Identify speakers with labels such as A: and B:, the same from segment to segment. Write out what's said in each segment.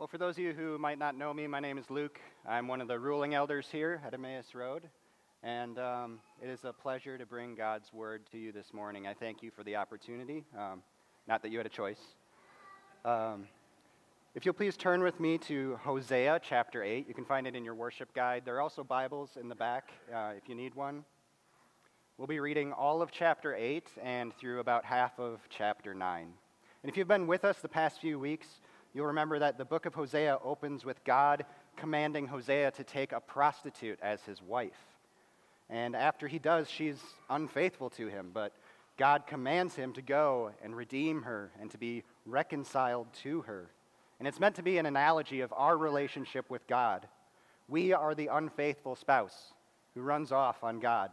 A: Well, for those of you who might not know me, my name is Luke. I'm one of the ruling elders here at Emmaus Road, and um, it is a pleasure to bring God's word to you this morning. I thank you for the opportunity. Um, not that you had a choice. Um, if you'll please turn with me to Hosea chapter 8, you can find it in your worship guide. There are also Bibles in the back uh, if you need one. We'll be reading all of chapter 8 and through about half of chapter 9. And if you've been with us the past few weeks, You'll remember that the book of Hosea opens with God commanding Hosea to take a prostitute as his wife. And after he does, she's unfaithful to him, but God commands him to go and redeem her and to be reconciled to her. And it's meant to be an analogy of our relationship with God. We are the unfaithful spouse who runs off on God.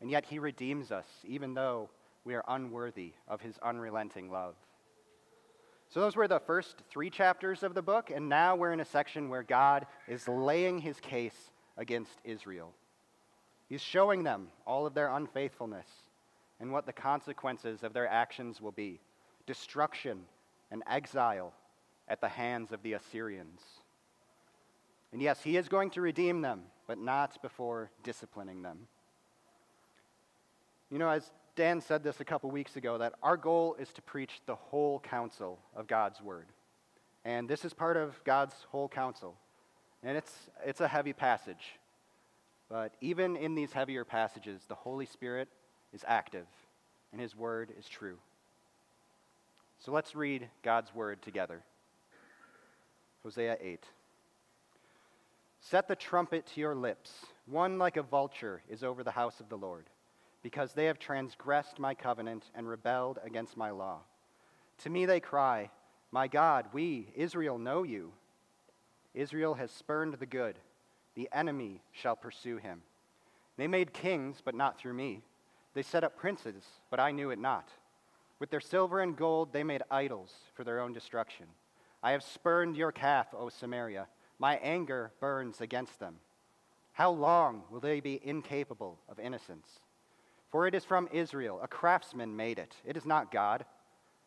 A: And yet he redeems us, even though we are unworthy of his unrelenting love. So, those were the first three chapters of the book, and now we're in a section where God is laying his case against Israel. He's showing them all of their unfaithfulness and what the consequences of their actions will be destruction and exile at the hands of the Assyrians. And yes, he is going to redeem them, but not before disciplining them. You know, as Dan said this a couple weeks ago that our goal is to preach the whole counsel of God's word. And this is part of God's whole counsel. And it's, it's a heavy passage. But even in these heavier passages, the Holy Spirit is active and his word is true. So let's read God's word together. Hosea 8. Set the trumpet to your lips. One like a vulture is over the house of the Lord because they have transgressed my covenant and rebelled against my law. To me they cry, My God, we, Israel, know you. Israel has spurned the good. The enemy shall pursue him. They made kings, but not through me. They set up princes, but I knew it not. With their silver and gold they made idols for their own destruction. I have spurned your calf, O Samaria. My anger burns against them. How long will they be incapable of innocence? For it is from Israel, a craftsman made it. It is not God.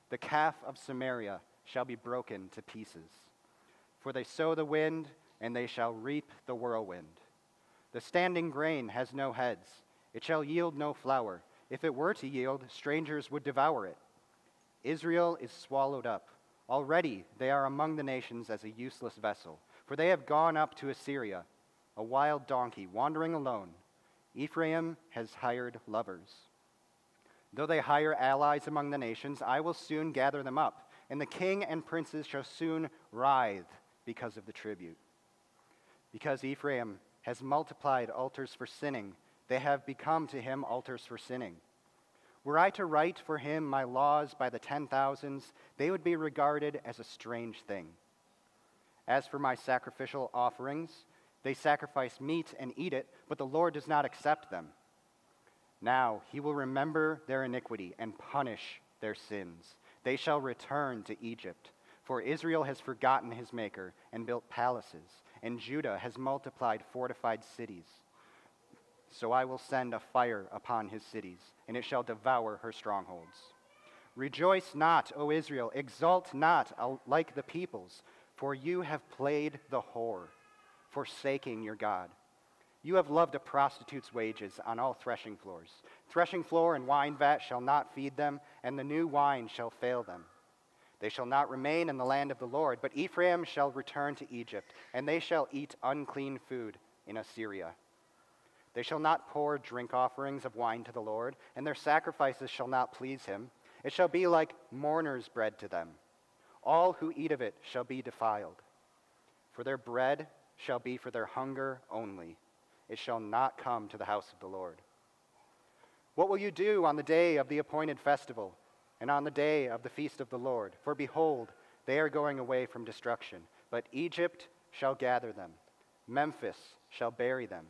A: The calf of Samaria shall be broken to pieces. For they sow the wind, and they shall reap the whirlwind. The standing grain has no heads, it shall yield no flour. If it were to yield, strangers would devour it. Israel is swallowed up. Already they are among the nations as a useless vessel, for they have gone up to Assyria, a wild donkey, wandering alone. Ephraim has hired lovers. Though they hire allies among the nations, I will soon gather them up, and the king and princes shall soon writhe because of the tribute. Because Ephraim has multiplied altars for sinning, they have become to him altars for sinning. Were I to write for him my laws by the ten thousands, they would be regarded as a strange thing. As for my sacrificial offerings, they sacrifice meat and eat it, but the Lord does not accept them. Now he will remember their iniquity and punish their sins. They shall return to Egypt. For Israel has forgotten his maker and built palaces, and Judah has multiplied fortified cities. So I will send a fire upon his cities, and it shall devour her strongholds. Rejoice not, O Israel, exult not uh, like the peoples, for you have played the whore forsaking your God. You have loved a prostitute's wages on all threshing floors. Threshing floor and wine vat shall not feed them, and the new wine shall fail them. They shall not remain in the land of the Lord, but Ephraim shall return to Egypt, and they shall eat unclean food in Assyria. They shall not pour drink offerings of wine to the Lord, and their sacrifices shall not please him. It shall be like mourner's bread to them. All who eat of it shall be defiled. For their bread shall be for their hunger only. It shall not come to the house of the Lord. What will you do on the day of the appointed festival and on the day of the feast of the Lord? For behold, they are going away from destruction, but Egypt shall gather them, Memphis shall bury them,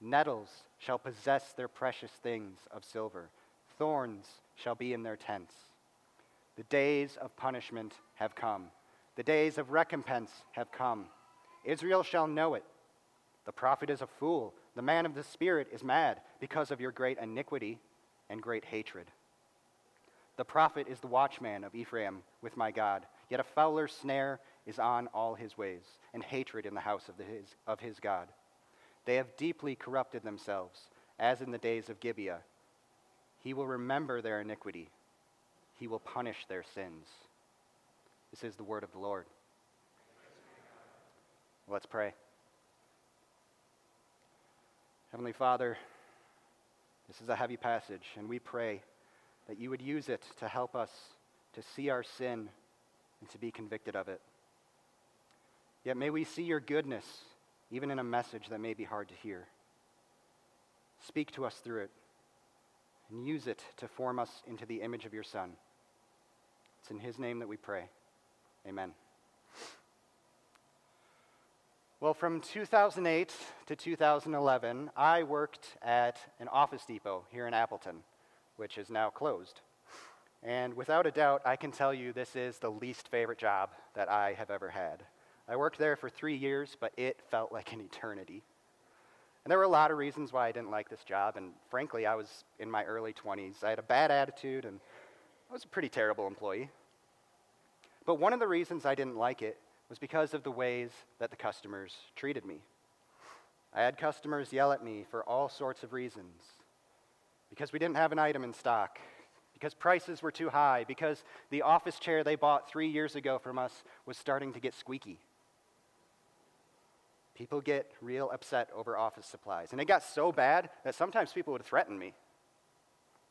A: nettles shall possess their precious things of silver, thorns shall be in their tents. The days of punishment have come, the days of recompense have come. Israel shall know it. The prophet is a fool. The man of the Spirit is mad because of your great iniquity and great hatred. The prophet is the watchman of Ephraim with my God, yet a fowler's snare is on all his ways, and hatred in the house of, the, his, of his God. They have deeply corrupted themselves, as in the days of Gibeah. He will remember their iniquity, he will punish their sins. This is the word of the Lord. Let's pray. Heavenly Father, this is a heavy passage, and we pray that you would use it to help us to see our sin and to be convicted of it. Yet may we see your goodness even in a message that may be hard to hear. Speak to us through it and use it to form us into the image of your Son. It's in his name that we pray. Amen. Well, from 2008 to 2011, I worked at an Office Depot here in Appleton, which is now closed. And without a doubt, I can tell you this is the least favorite job that I have ever had. I worked there for three years, but it felt like an eternity. And there were a lot of reasons why I didn't like this job, and frankly, I was in my early 20s. I had a bad attitude, and I was a pretty terrible employee. But one of the reasons I didn't like it was because of the ways that the customers treated me. I had customers yell at me for all sorts of reasons because we didn't have an item in stock, because prices were too high, because the office chair they bought three years ago from us was starting to get squeaky. People get real upset over office supplies. And it got so bad that sometimes people would threaten me.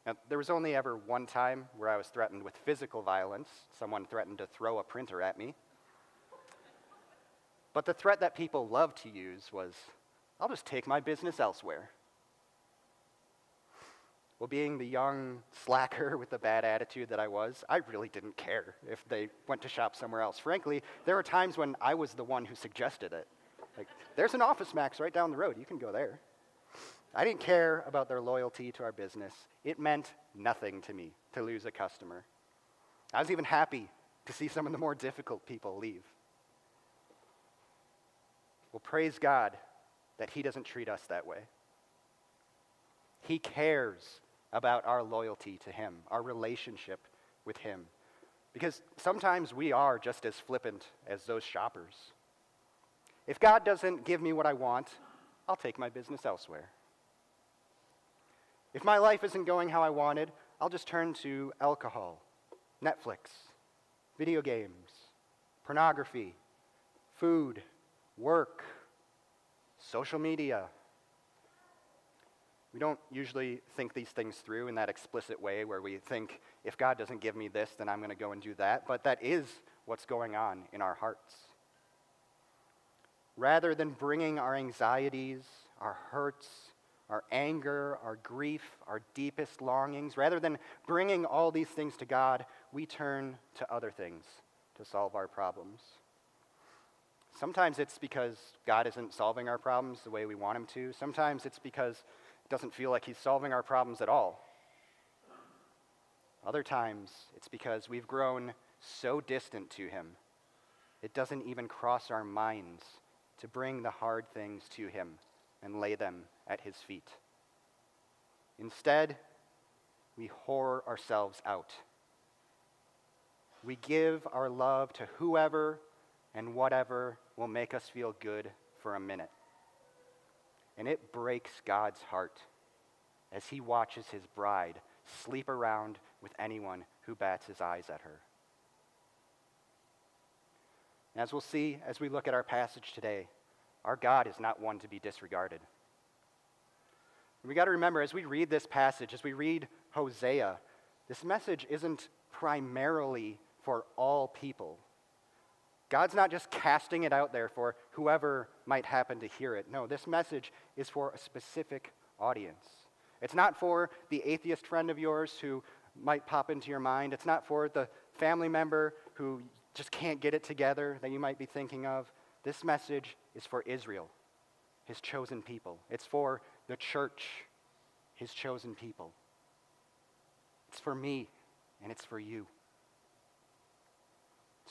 A: Now, there was only ever one time where I was threatened with physical violence. Someone threatened to throw a printer at me. But the threat that people loved to use was I'll just take my business elsewhere. Well, being the young slacker with the bad attitude that I was, I really didn't care if they went to shop somewhere else. Frankly, there were times when I was the one who suggested it. Like, there's an Office Max right down the road. You can go there. I didn't care about their loyalty to our business. It meant nothing to me to lose a customer. I was even happy to see some of the more difficult people leave. Well, praise God that He doesn't treat us that way. He cares about our loyalty to Him, our relationship with Him. Because sometimes we are just as flippant as those shoppers. If God doesn't give me what I want, I'll take my business elsewhere. If my life isn't going how I wanted, I'll just turn to alcohol, Netflix, video games, pornography, food, work, social media. We don't usually think these things through in that explicit way where we think, if God doesn't give me this, then I'm going to go and do that. But that is what's going on in our hearts. Rather than bringing our anxieties, our hurts, our anger, our grief, our deepest longings, rather than bringing all these things to God, we turn to other things to solve our problems. Sometimes it's because God isn't solving our problems the way we want Him to. Sometimes it's because it doesn't feel like He's solving our problems at all. Other times it's because we've grown so distant to Him, it doesn't even cross our minds to bring the hard things to Him and lay them at His feet. Instead, we whore ourselves out. We give our love to whoever and whatever will make us feel good for a minute. And it breaks God's heart as he watches his bride sleep around with anyone who bats his eyes at her. And as we'll see as we look at our passage today, our God is not one to be disregarded. we got to remember as we read this passage, as we read Hosea, this message isn't primarily for all people. God's not just casting it out there for whoever might happen to hear it. No, this message is for a specific audience. It's not for the atheist friend of yours who might pop into your mind. It's not for the family member who just can't get it together that you might be thinking of. This message is for Israel, his chosen people. It's for the church, his chosen people. It's for me, and it's for you.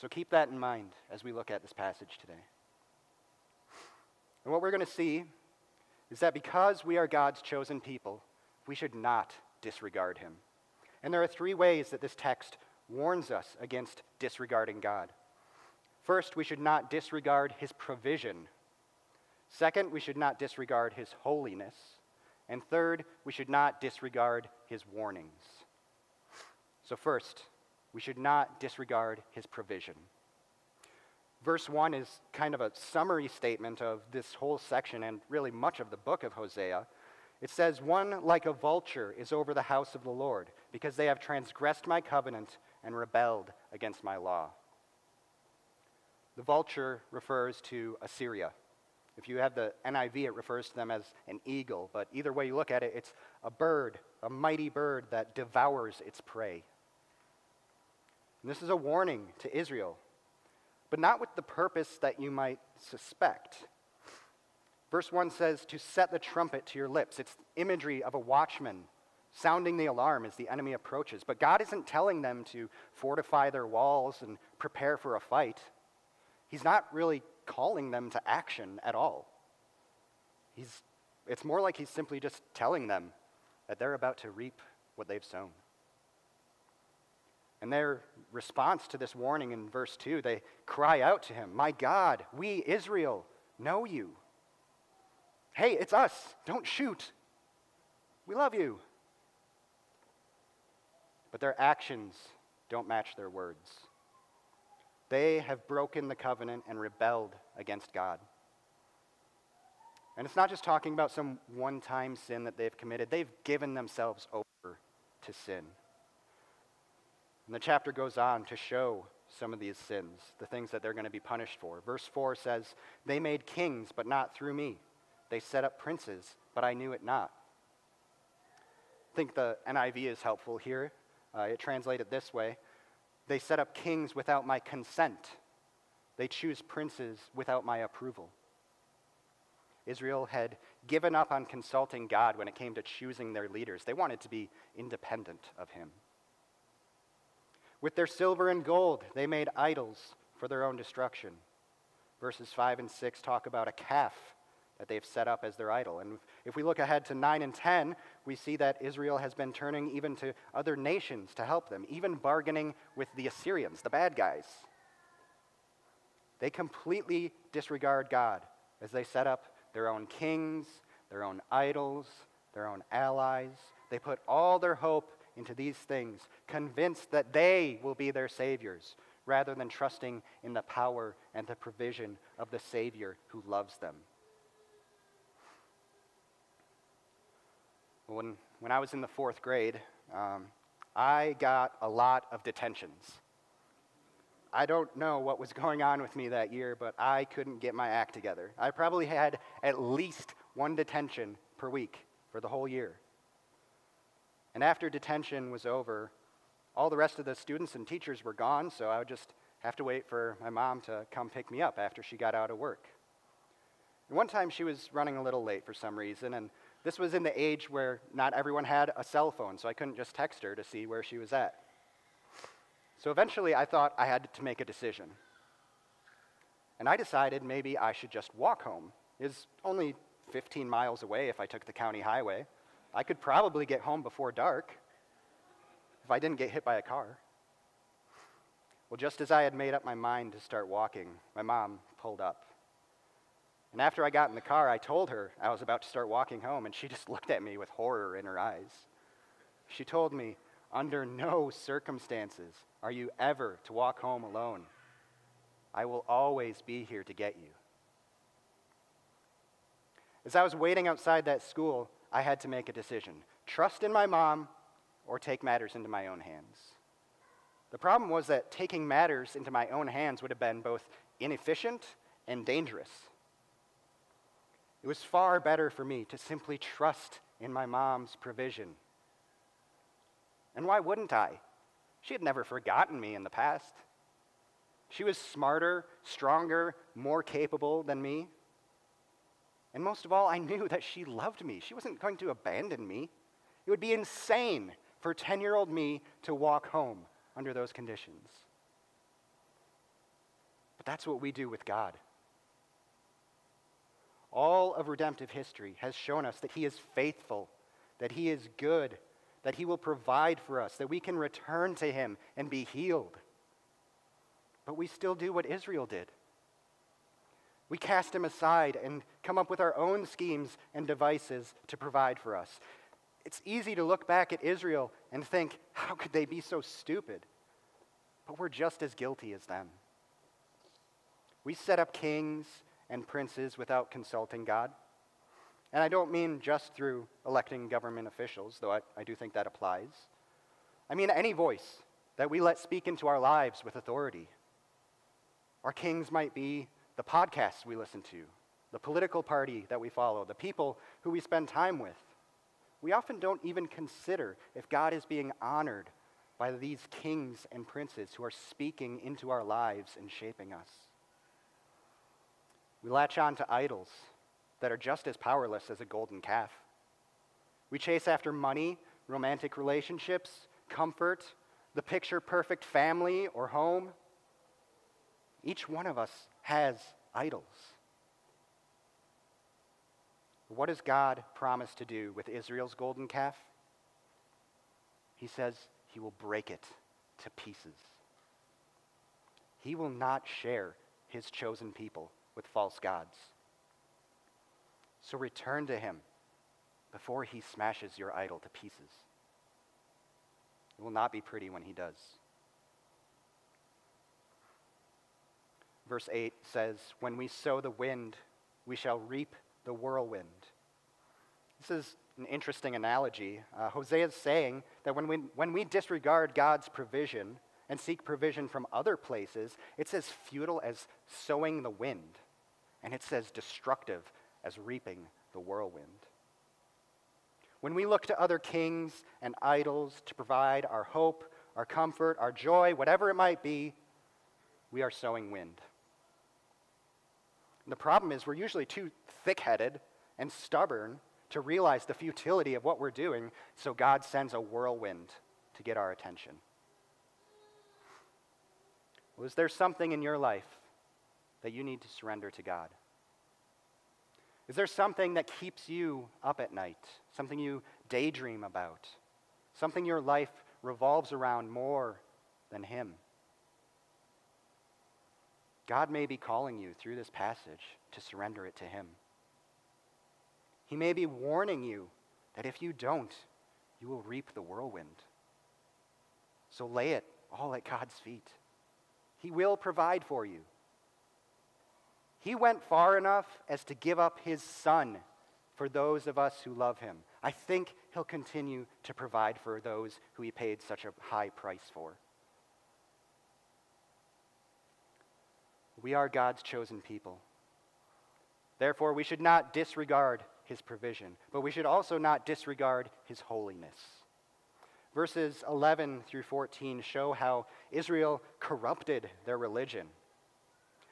A: So keep that in mind as we look at this passage today. And what we're going to see is that because we are God's chosen people, we should not disregard him. And there are three ways that this text warns us against disregarding God. First, we should not disregard his provision. Second, we should not disregard his holiness. And third, we should not disregard his warnings. So, first, we should not disregard his provision. Verse 1 is kind of a summary statement of this whole section and really much of the book of Hosea. It says, One like a vulture is over the house of the Lord, because they have transgressed my covenant and rebelled against my law. The vulture refers to Assyria. If you have the NIV, it refers to them as an eagle, but either way you look at it, it's a bird, a mighty bird that devours its prey. And this is a warning to Israel but not with the purpose that you might suspect. Verse 1 says, To set the trumpet to your lips. It's imagery of a watchman sounding the alarm as the enemy approaches. But God isn't telling them to fortify their walls and prepare for a fight. He's not really calling them to action at all. He's, it's more like he's simply just telling them that they're about to reap what they've sown. And their response to this warning in verse 2, they cry out to him, My God, we, Israel, know you. Hey, it's us. Don't shoot. We love you. But their actions don't match their words. They have broken the covenant and rebelled against God. And it's not just talking about some one time sin that they've committed, they've given themselves over to sin. And the chapter goes on to show some of these sins, the things that they're going to be punished for. Verse 4 says, They made kings, but not through me. They set up princes, but I knew it not. I think the NIV is helpful here. Uh, it translated this way They set up kings without my consent, they choose princes without my approval. Israel had given up on consulting God when it came to choosing their leaders. They wanted to be independent of Him. With their silver and gold, they made idols for their own destruction. Verses 5 and 6 talk about a calf that they've set up as their idol. And if we look ahead to 9 and 10, we see that Israel has been turning even to other nations to help them, even bargaining with the Assyrians, the bad guys. They completely disregard God as they set up their own kings, their own idols, their own allies. They put all their hope into these things, convinced that they will be their saviors, rather than trusting in the power and the provision of the Savior who loves them. When, when I was in the fourth grade, um, I got a lot of detentions. I don't know what was going on with me that year, but I couldn't get my act together. I probably had at least one detention per week for the whole year. And after detention was over, all the rest of the students and teachers were gone, so I would just have to wait for my mom to come pick me up after she got out of work. And one time she was running a little late for some reason, and this was in the age where not everyone had a cell phone, so I couldn't just text her to see where she was at. So eventually I thought I had to make a decision. And I decided maybe I should just walk home. It's only 15 miles away if I took the county highway. I could probably get home before dark if I didn't get hit by a car. Well, just as I had made up my mind to start walking, my mom pulled up. And after I got in the car, I told her I was about to start walking home, and she just looked at me with horror in her eyes. She told me, Under no circumstances are you ever to walk home alone. I will always be here to get you. As I was waiting outside that school, I had to make a decision trust in my mom or take matters into my own hands. The problem was that taking matters into my own hands would have been both inefficient and dangerous. It was far better for me to simply trust in my mom's provision. And why wouldn't I? She had never forgotten me in the past. She was smarter, stronger, more capable than me. And most of all, I knew that she loved me. She wasn't going to abandon me. It would be insane for 10 year old me to walk home under those conditions. But that's what we do with God. All of redemptive history has shown us that He is faithful, that He is good, that He will provide for us, that we can return to Him and be healed. but we still do what Israel did. We cast him aside and come up with our own schemes and devices to provide for us. It's easy to look back at Israel and think, how could they be so stupid? But we're just as guilty as them. We set up kings and princes without consulting God. And I don't mean just through electing government officials, though I, I do think that applies. I mean any voice that we let speak into our lives with authority. Our kings might be the podcasts we listen to, the political party that we follow, the people who we spend time with. We often don't even consider if God is being honored by these kings and princes who are speaking into our lives and shaping us. We latch on to idols that are just as powerless as a golden calf. We chase after money, romantic relationships, comfort, the picture perfect family or home. Each one of us has idols. What does God promise to do with Israel's golden calf? He says he will break it to pieces. He will not share his chosen people with false gods. So return to him before he smashes your idol to pieces. It will not be pretty when he does. Verse 8 says, When we sow the wind, we shall reap the whirlwind. This is an interesting analogy. Uh, Hosea is saying that when we, when we disregard God's provision and seek provision from other places, it's as futile as sowing the wind, and it's as destructive as reaping the whirlwind. When we look to other kings and idols to provide our hope, our comfort, our joy, whatever it might be, we are sowing wind. And the problem is, we're usually too thick headed and stubborn to realize the futility of what we're doing, so God sends a whirlwind to get our attention. Was there something in your life that you need to surrender to God? Is there something that keeps you up at night? Something you daydream about? Something your life revolves around more than Him? God may be calling you through this passage to surrender it to Him. He may be warning you that if you don't, you will reap the whirlwind. So lay it all at God's feet. He will provide for you. He went far enough as to give up his son for those of us who love him. I think he'll continue to provide for those who he paid such a high price for. We are God's chosen people. Therefore, we should not disregard his provision, but we should also not disregard his holiness. Verses 11 through 14 show how Israel corrupted their religion.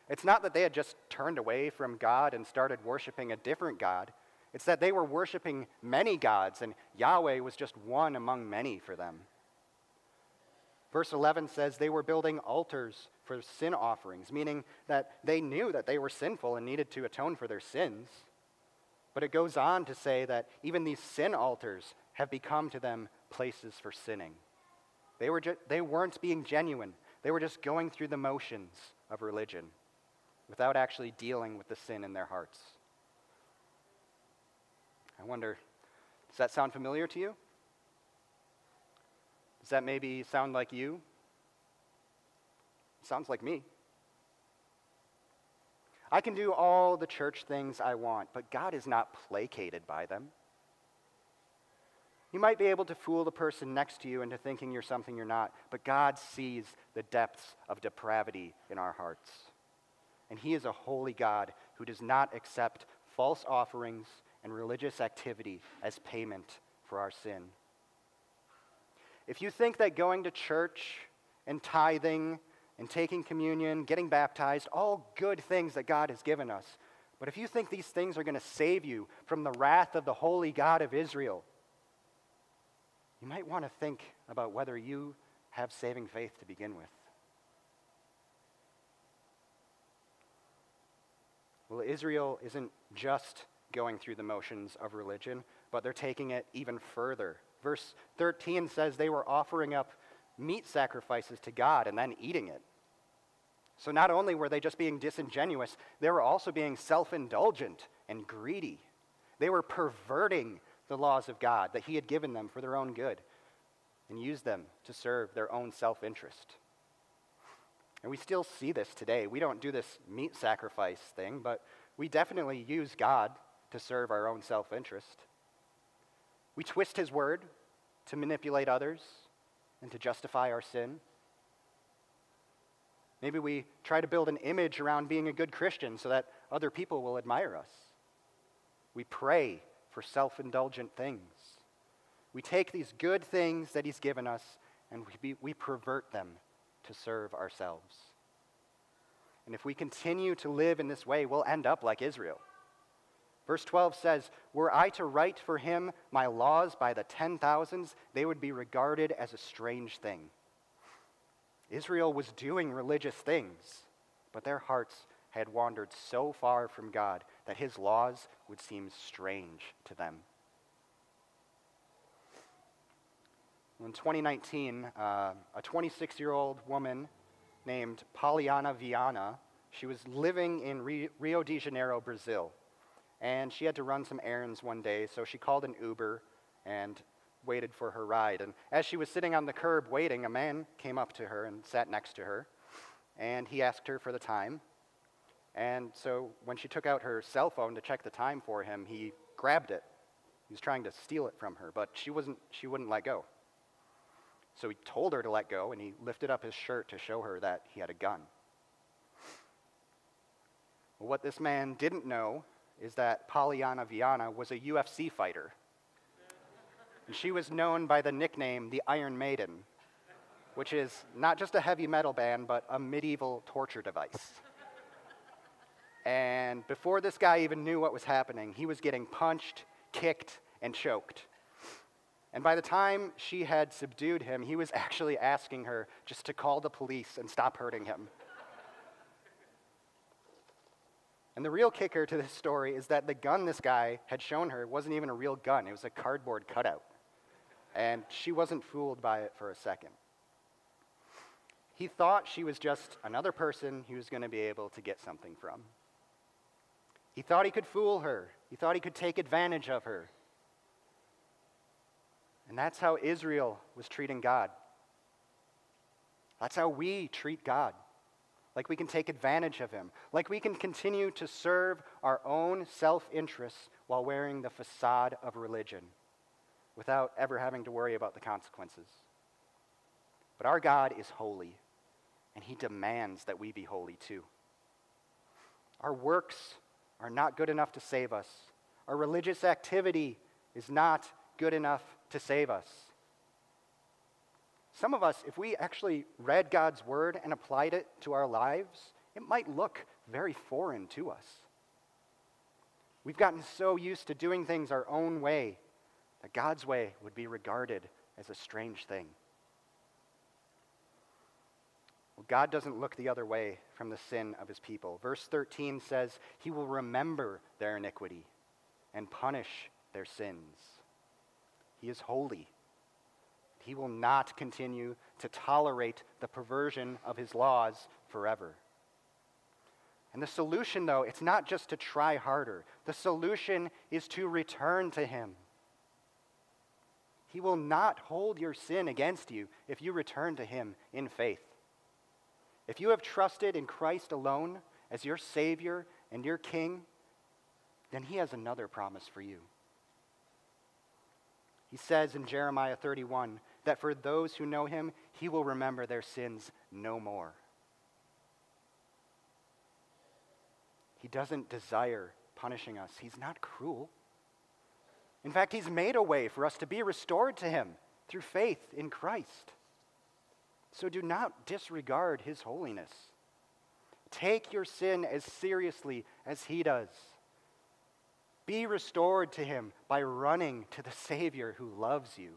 A: It's not that they had just turned away from God and started worshiping a different God. It's that they were worshiping many gods, and Yahweh was just one among many for them. Verse 11 says they were building altars for sin offerings, meaning that they knew that they were sinful and needed to atone for their sins. But it goes on to say that even these sin altars have become to them places for sinning. They, were ju- they weren't being genuine, they were just going through the motions of religion without actually dealing with the sin in their hearts. I wonder, does that sound familiar to you? Does that maybe sound like you? Sounds like me. I can do all the church things I want, but God is not placated by them. You might be able to fool the person next to you into thinking you're something you're not, but God sees the depths of depravity in our hearts. And He is a holy God who does not accept false offerings and religious activity as payment for our sin. If you think that going to church and tithing and taking communion, getting baptized, all good things that God has given us, but if you think these things are going to save you from the wrath of the holy God of Israel, you might want to think about whether you have saving faith to begin with. Well, Israel isn't just going through the motions of religion, but they're taking it even further. Verse 13 says they were offering up meat sacrifices to God and then eating it. So not only were they just being disingenuous, they were also being self indulgent and greedy. They were perverting the laws of God that He had given them for their own good and used them to serve their own self interest. And we still see this today. We don't do this meat sacrifice thing, but we definitely use God to serve our own self interest. We twist His word to manipulate others and to justify our sin. Maybe we try to build an image around being a good Christian so that other people will admire us. We pray for self indulgent things. We take these good things that He's given us and we, we pervert them to serve ourselves. And if we continue to live in this way, we'll end up like Israel. Verse 12 says, Were I to write for him my laws by the ten thousands, they would be regarded as a strange thing. Israel was doing religious things, but their hearts had wandered so far from God that his laws would seem strange to them. In 2019, uh, a 26 year old woman named Polyana Viana, she was living in Rio de Janeiro, Brazil, and she had to run some errands one day, so she called an Uber and waited for her ride. And as she was sitting on the curb waiting, a man came up to her and sat next to her. And he asked her for the time. And so when she took out her cell phone to check the time for him, he grabbed it. He was trying to steal it from her, but she, wasn't, she wouldn't let go. So he told her to let go, and he lifted up his shirt to show her that he had a gun. What this man didn't know is that Polyana Viana was a UFC fighter and she was known by the nickname the Iron Maiden, which is not just a heavy metal band, but a medieval torture device. and before this guy even knew what was happening, he was getting punched, kicked, and choked. And by the time she had subdued him, he was actually asking her just to call the police and stop hurting him. And the real kicker to this story is that the gun this guy had shown her wasn't even a real gun, it was a cardboard cutout and she wasn't fooled by it for a second. He thought she was just another person he was going to be able to get something from. He thought he could fool her, he thought he could take advantage of her. And that's how Israel was treating God. That's how we treat God. Like we can take advantage of him. Like we can continue to serve our own self interests while wearing the facade of religion without ever having to worry about the consequences. But our God is holy, and He demands that we be holy too. Our works are not good enough to save us, our religious activity is not good enough to save us. Some of us, if we actually read God's word and applied it to our lives, it might look very foreign to us. We've gotten so used to doing things our own way that God's way would be regarded as a strange thing. Well, God doesn't look the other way from the sin of his people. Verse 13 says, He will remember their iniquity and punish their sins. He is holy. He will not continue to tolerate the perversion of his laws forever. And the solution, though, it's not just to try harder. The solution is to return to him. He will not hold your sin against you if you return to Him in faith. If you have trusted in Christ alone as your Savior and your King, then He has another promise for you. He says in Jeremiah 31 that for those who know Him, He will remember their sins no more. He doesn't desire punishing us, He's not cruel. In fact, He's made a way for us to be restored to Him through faith in Christ. So do not disregard His holiness. Take your sin as seriously as He does. Be restored to Him by running to the Savior who loves you.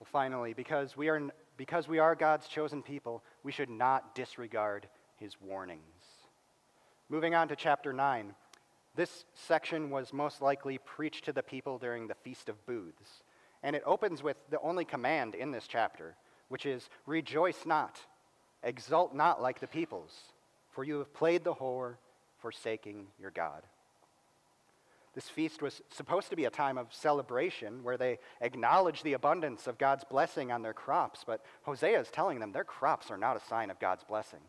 A: Well, finally, because we are, because we are God's chosen people, we should not disregard His warnings. Moving on to chapter 9. This section was most likely preached to the people during the Feast of Booths. And it opens with the only command in this chapter which is, Rejoice not, exult not like the peoples, for you have played the whore, forsaking your God. This feast was supposed to be a time of celebration where they acknowledge the abundance of God's blessing on their crops, but Hosea is telling them their crops are not a sign of God's blessing.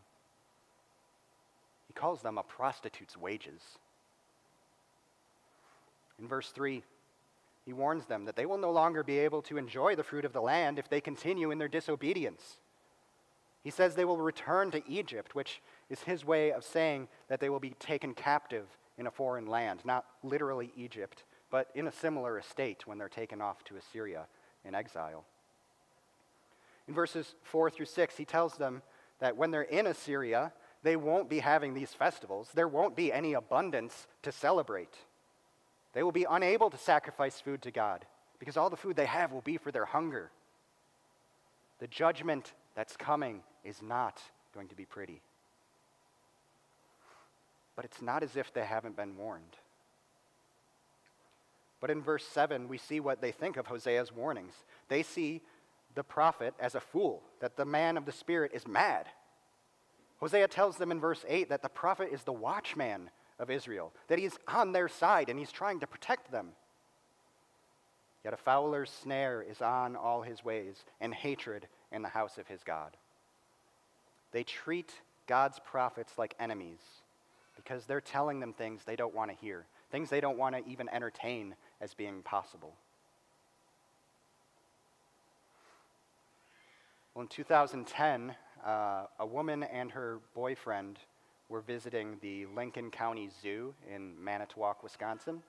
A: He calls them a prostitute's wages. In verse 3, he warns them that they will no longer be able to enjoy the fruit of the land if they continue in their disobedience. He says they will return to Egypt, which is his way of saying that they will be taken captive in a foreign land, not literally Egypt, but in a similar estate when they're taken off to Assyria in exile. In verses 4 through 6, he tells them that when they're in Assyria, they won't be having these festivals. There won't be any abundance to celebrate. They will be unable to sacrifice food to God because all the food they have will be for their hunger. The judgment that's coming is not going to be pretty. But it's not as if they haven't been warned. But in verse 7, we see what they think of Hosea's warnings. They see the prophet as a fool, that the man of the Spirit is mad. Hosea tells them in verse 8 that the prophet is the watchman of Israel, that he's on their side and he's trying to protect them. Yet a fowler's snare is on all his ways, and hatred in the house of his God. They treat God's prophets like enemies because they're telling them things they don't want to hear, things they don't want to even entertain as being possible. Well, in 2010, uh, a woman and her boyfriend were visiting the Lincoln County Zoo in Manitowoc, Wisconsin.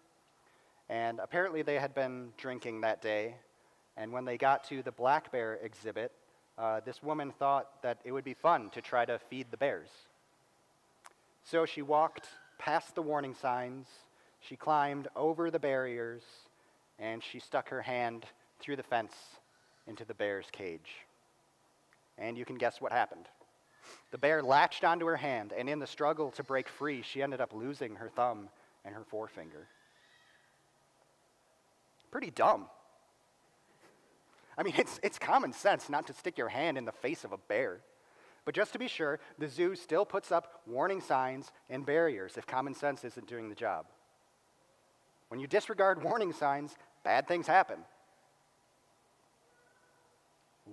A: And apparently they had been drinking that day. And when they got to the black bear exhibit, uh, this woman thought that it would be fun to try to feed the bears. So she walked past the warning signs, she climbed over the barriers, and she stuck her hand through the fence into the bear's cage. And you can guess what happened. The bear latched onto her hand, and in the struggle to break free, she ended up losing her thumb and her forefinger. Pretty dumb. I mean, it's, it's common sense not to stick your hand in the face of a bear. But just to be sure, the zoo still puts up warning signs and barriers if common sense isn't doing the job. When you disregard warning signs, bad things happen.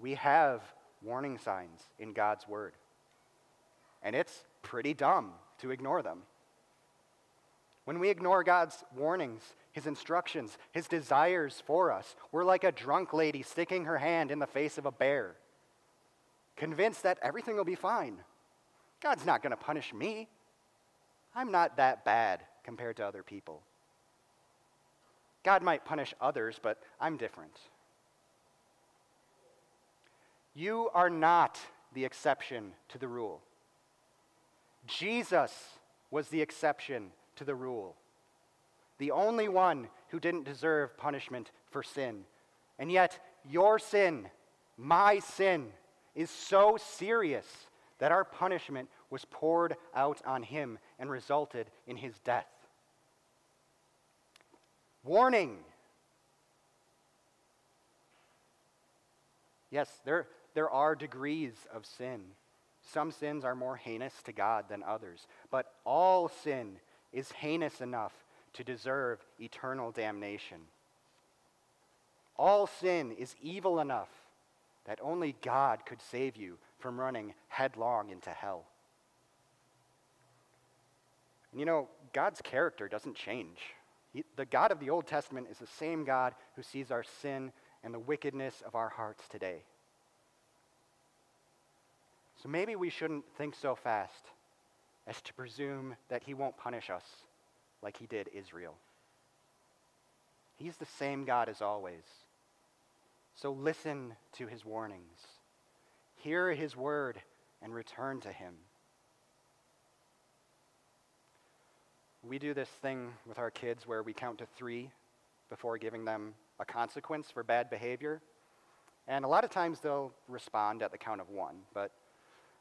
A: We have warning signs in God's Word, and it's pretty dumb to ignore them. When we ignore God's warnings, His instructions, His desires for us, we're like a drunk lady sticking her hand in the face of a bear convinced that everything will be fine. God's not going to punish me. I'm not that bad compared to other people. God might punish others, but I'm different. You are not the exception to the rule. Jesus was the exception to the rule. The only one who didn't deserve punishment for sin. And yet, your sin, my sin, is so serious that our punishment was poured out on him and resulted in his death. Warning. Yes, there, there are degrees of sin. Some sins are more heinous to God than others, but all sin is heinous enough to deserve eternal damnation. All sin is evil enough that only God could save you from running headlong into hell. And you know, God's character doesn't change. He, the God of the Old Testament is the same God who sees our sin and the wickedness of our hearts today. So maybe we shouldn't think so fast as to presume that he won't punish us like he did Israel. He's the same God as always. So listen to his warnings, hear his word, and return to him. We do this thing with our kids where we count to three before giving them a consequence for bad behavior. And a lot of times they'll respond at the count of one, but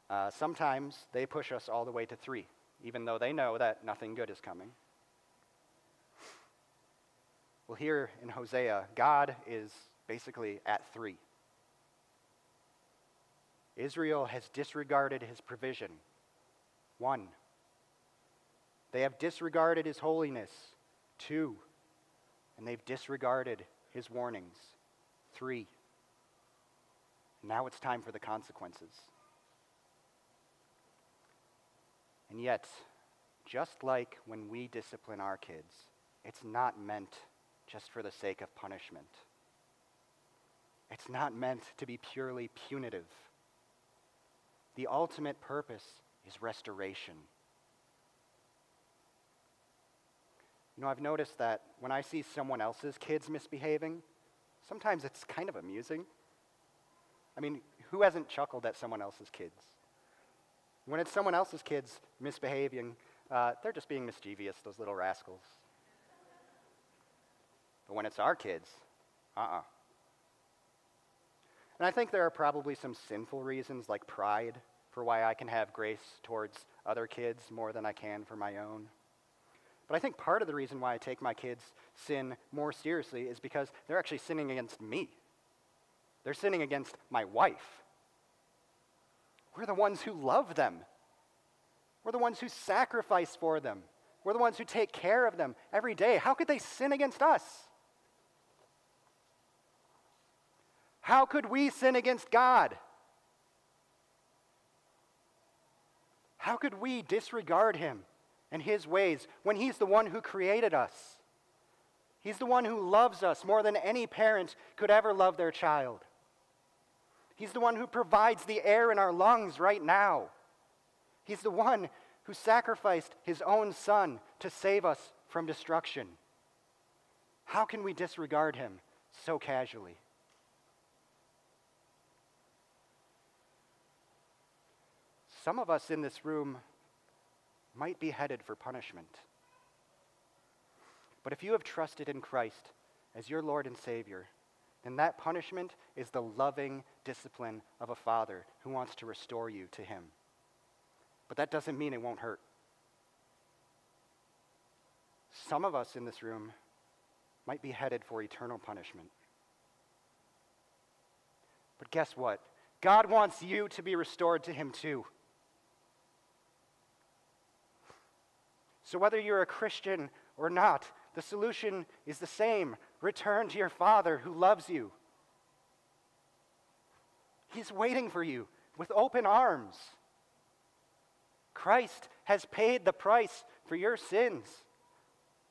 A: uh, sometimes they push us all the way to three, even though they know that nothing good is coming. Well, here in Hosea, God is basically at three. Israel has disregarded his provision. One. They have disregarded his holiness. Two. And they've disregarded his warnings. Three. Now it's time for the consequences. And yet, just like when we discipline our kids, it's not meant just for the sake of punishment. It's not meant to be purely punitive. The ultimate purpose is restoration. You know, I've noticed that when I see someone else's kids misbehaving, sometimes it's kind of amusing. I mean, who hasn't chuckled at someone else's kids? When it's someone else's kids misbehaving, uh, they're just being mischievous, those little rascals. But when it's our kids, uh uh-uh. uh And I think there are probably some sinful reasons, like pride, for why I can have grace towards other kids more than I can for my own. But I think part of the reason why I take my kids' sin more seriously is because they're actually sinning against me. They're sinning against my wife. We're the ones who love them. We're the ones who sacrifice for them. We're the ones who take care of them every day. How could they sin against us? How could we sin against God? How could we disregard him and his ways when he's the one who created us? He's the one who loves us more than any parent could ever love their child. He's the one who provides the air in our lungs right now. He's the one who sacrificed his own son to save us from destruction. How can we disregard him so casually? Some of us in this room might be headed for punishment. But if you have trusted in Christ as your Lord and Savior, then that punishment is the loving discipline of a father who wants to restore you to Him. But that doesn't mean it won't hurt. Some of us in this room might be headed for eternal punishment. But guess what? God wants you to be restored to Him too. So, whether you're a Christian or not, the solution is the same return to your Father who loves you. He's waiting for you with open arms. Christ has paid the price for your sins.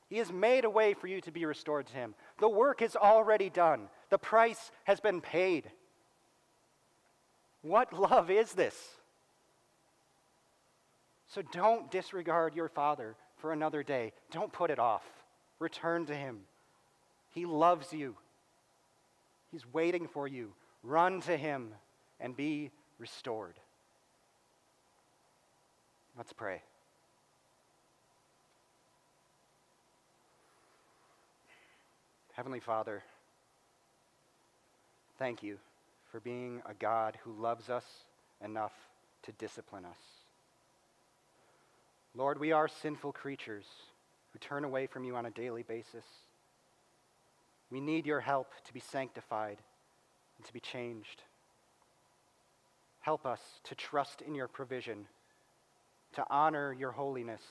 A: He has made a way for you to be restored to Him. The work is already done, the price has been paid. What love is this? So don't disregard your Father for another day. Don't put it off. Return to Him. He loves you, He's waiting for you. Run to Him and be restored. Let's pray. Heavenly Father, thank you for being a God who loves us enough to discipline us. Lord, we are sinful creatures who turn away from you on a daily basis. We need your help to be sanctified and to be changed. Help us to trust in your provision, to honor your holiness,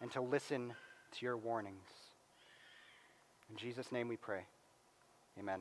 A: and to listen to your warnings. In Jesus' name we pray. Amen.